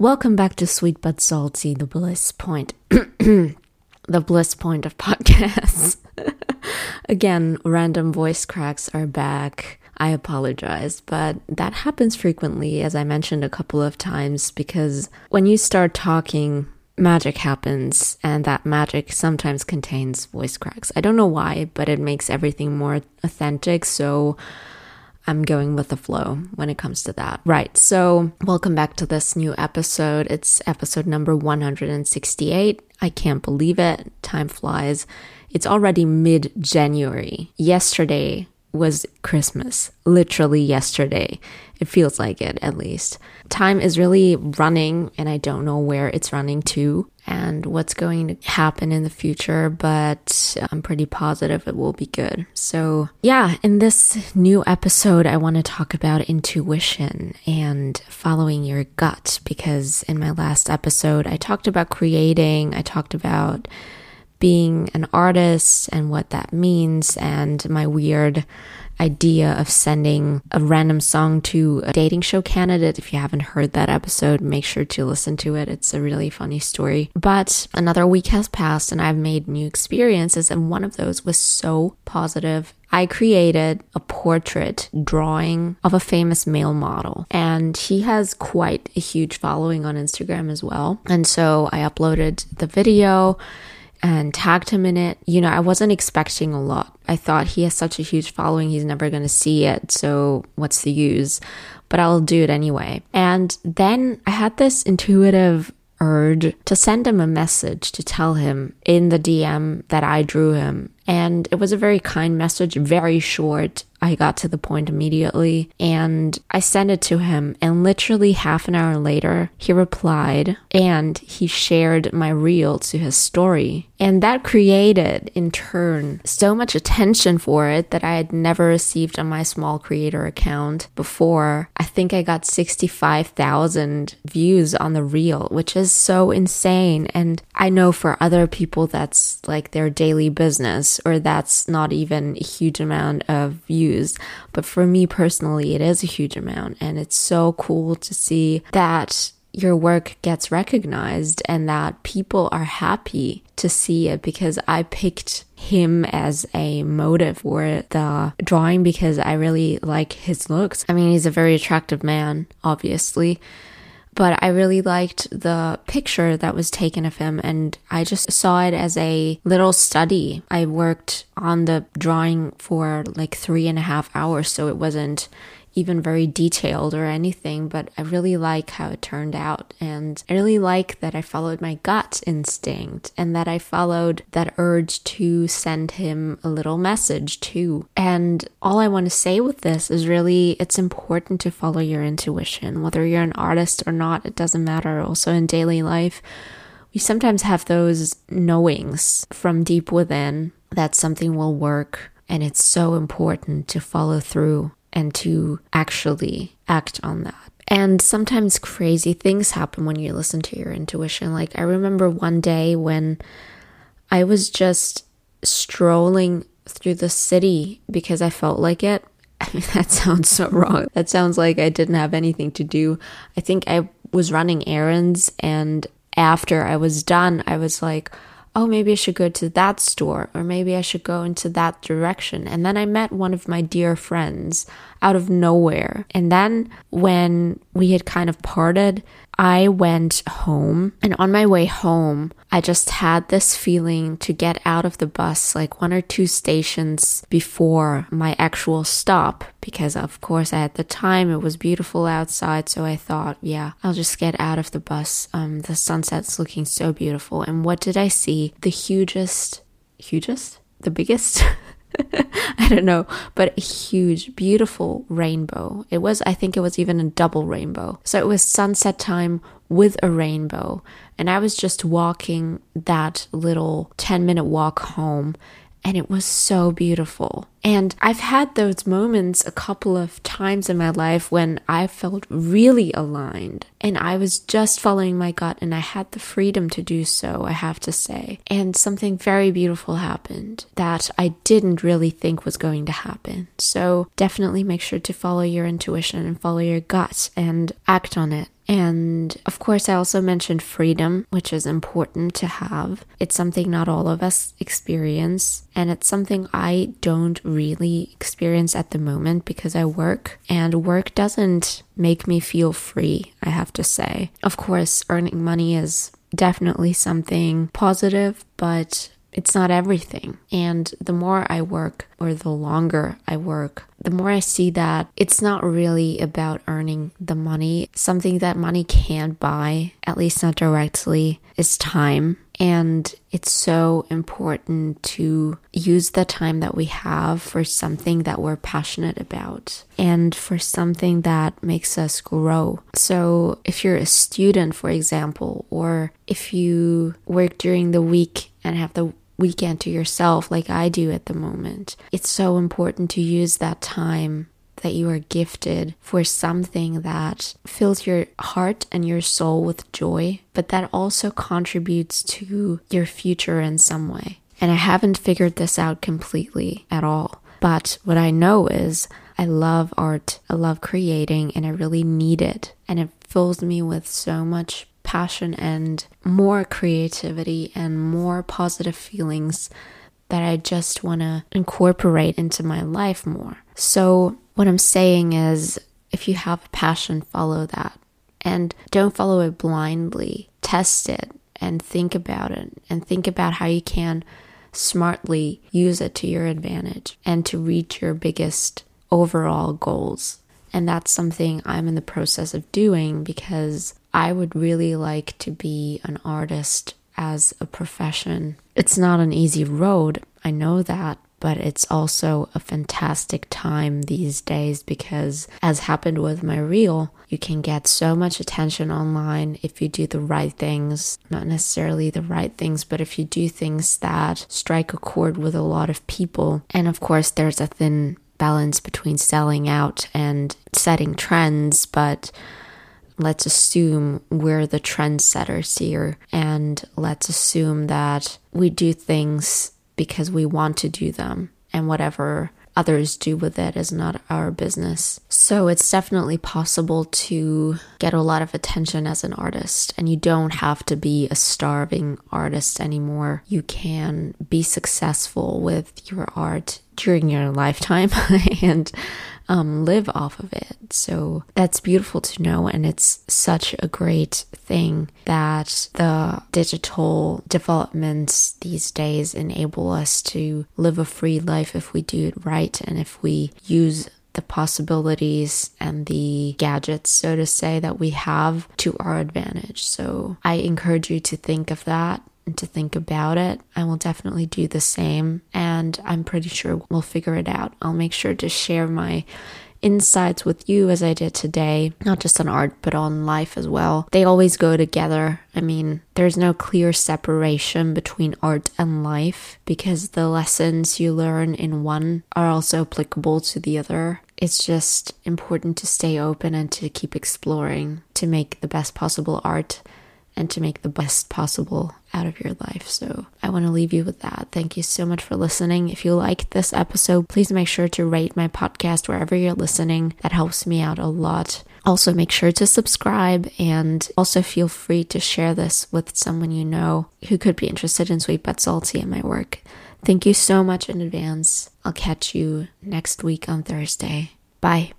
Welcome back to Sweet But Salty, the bliss point. the bliss point of podcasts. Again, random voice cracks are back. I apologize, but that happens frequently, as I mentioned a couple of times, because when you start talking, magic happens, and that magic sometimes contains voice cracks. I don't know why, but it makes everything more authentic. So I'm going with the flow when it comes to that. Right. So, welcome back to this new episode. It's episode number 168. I can't believe it. Time flies. It's already mid January. Yesterday was Christmas. Literally yesterday. It feels like it, at least. Time is really running, and I don't know where it's running to and what's going to happen in the future, but I'm pretty positive it will be good. So, yeah, in this new episode, I want to talk about intuition and following your gut because in my last episode, I talked about creating, I talked about being an artist and what that means, and my weird idea of sending a random song to a dating show candidate. If you haven't heard that episode, make sure to listen to it. It's a really funny story. But another week has passed and I've made new experiences, and one of those was so positive I created a portrait drawing of a famous male model, and he has quite a huge following on Instagram as well. And so I uploaded the video and tagged him in it. You know, I wasn't expecting a lot. I thought he has such a huge following, he's never going to see it. So, what's the use? But I'll do it anyway. And then I had this intuitive urge to send him a message to tell him in the DM that I drew him. And it was a very kind message, very short. I got to the point immediately and I sent it to him. And literally half an hour later, he replied and he shared my reel to his story. And that created, in turn, so much attention for it that I had never received on my small creator account before. I think I got 65,000 views on the reel, which is so insane. And I know for other people that's like their daily business or that's not even a huge amount of views but for me personally, it is a huge amount. And it's so cool to see that your work gets recognized and that people are happy to see it because I picked him as a motive for the drawing because I really like his looks. I mean, he's a very attractive man, obviously but I really liked the picture that was taken of him and I just saw it as a little study. I worked on the drawing for like three and a half hours, so it wasn't even very detailed or anything, but I really like how it turned out. And I really like that I followed my gut instinct and that I followed that urge to send him a little message too. And all I want to say with this is really it's important to follow your intuition, whether you're an artist or not, it doesn't matter. Also in daily life, we sometimes have those knowings from deep within that something will work. And it's so important to follow through and to actually act on that. And sometimes crazy things happen when you listen to your intuition. Like, I remember one day when I was just strolling through the city because I felt like it. I mean, that sounds so wrong. That sounds like I didn't have anything to do. I think I was running errands, and after I was done, I was like, oh, maybe I should go to that store or maybe I should go into that direction. And then I met one of my dear friends out of nowhere. And then when we had kind of parted, I went home, and on my way home, I just had this feeling to get out of the bus like one or two stations before my actual stop because, of course, at the time it was beautiful outside. So I thought, yeah, I'll just get out of the bus. Um, the sunset's looking so beautiful. And what did I see? The hugest, hugest? The biggest? I don't know, but a huge, beautiful rainbow. It was, I think it was even a double rainbow. So it was sunset time with a rainbow. And I was just walking that little 10 minute walk home and it was so beautiful. And I've had those moments a couple of times in my life when I felt really aligned and I was just following my gut and I had the freedom to do so, I have to say. And something very beautiful happened that I didn't really think was going to happen. So definitely make sure to follow your intuition and follow your gut and act on it And of course, I also mentioned freedom, which is important to have. It's something not all of us experience, and it's something I don't really experience at the moment because I work, and work doesn't make me feel free, I have to say. Of course, earning money is definitely something positive, but it's not everything. And the more I work or the longer I work, the more I see that it's not really about earning the money. Something that money can't buy, at least not directly, is time. And it's so important to use the time that we have for something that we're passionate about and for something that makes us grow. So, if you're a student, for example, or if you work during the week and have the weekend to yourself like I do at the moment. It's so important to use that time that you are gifted for something that fills your heart and your soul with joy, but that also contributes to your future in some way. And I haven't figured this out completely at all. But what I know is I love art, I love creating, and I really need it. And it fills me with so much passion and more creativity and more positive feelings that I just want to incorporate into my life more. So, what I'm saying is if you have a passion, follow that. And don't follow it blindly. Test it and think about it and think about how you can smartly use it to your advantage and to reach your biggest overall goals. And that's something I'm in the process of doing because I would really like to be an artist as a profession. It's not an easy road, I know that, but it's also a fantastic time these days because, as happened with my reel, you can get so much attention online if you do the right things. Not necessarily the right things, but if you do things that strike a chord with a lot of people. And of course, there's a thin balance between selling out and setting trends, but let's assume we're the trendsetters here and let's assume that we do things because we want to do them and whatever others do with it is not our business. So it's definitely possible to get a lot of attention as an artist, and you don't have to be a starving artist anymore. You can be successful with your art during your lifetime and um, live off of it. So that's beautiful to know. And it's such a great thing that the digital developments these days enable us to live a free life if we do it right and if we use the possibilities and the gadgets, so to say, that we have to our advantage. So I encourage you to think of that to think about it. I will definitely do the same, and I'm pretty sure we'll figure it out. I'll make sure to share my insights with you as I did today, not just on art, but on life as well. They always go together. I mean, there's no clear separation between art and life because the lessons you learn in one are also applicable to the other. It's just important to stay open and to keep exploring to make the best possible art and to make the best possible out of your life. So I want to leave you with that. Thank you so much for listening. If you liked this episode, please make sure to rate my podcast wherever you're listening. That helps me out a lot. Also, make sure to subscribe and also feel free to share this with someone you know who could be interested in Sweet But Salty and my work. Thank you so much in advance. I'll catch you next week on Thursday. Bye.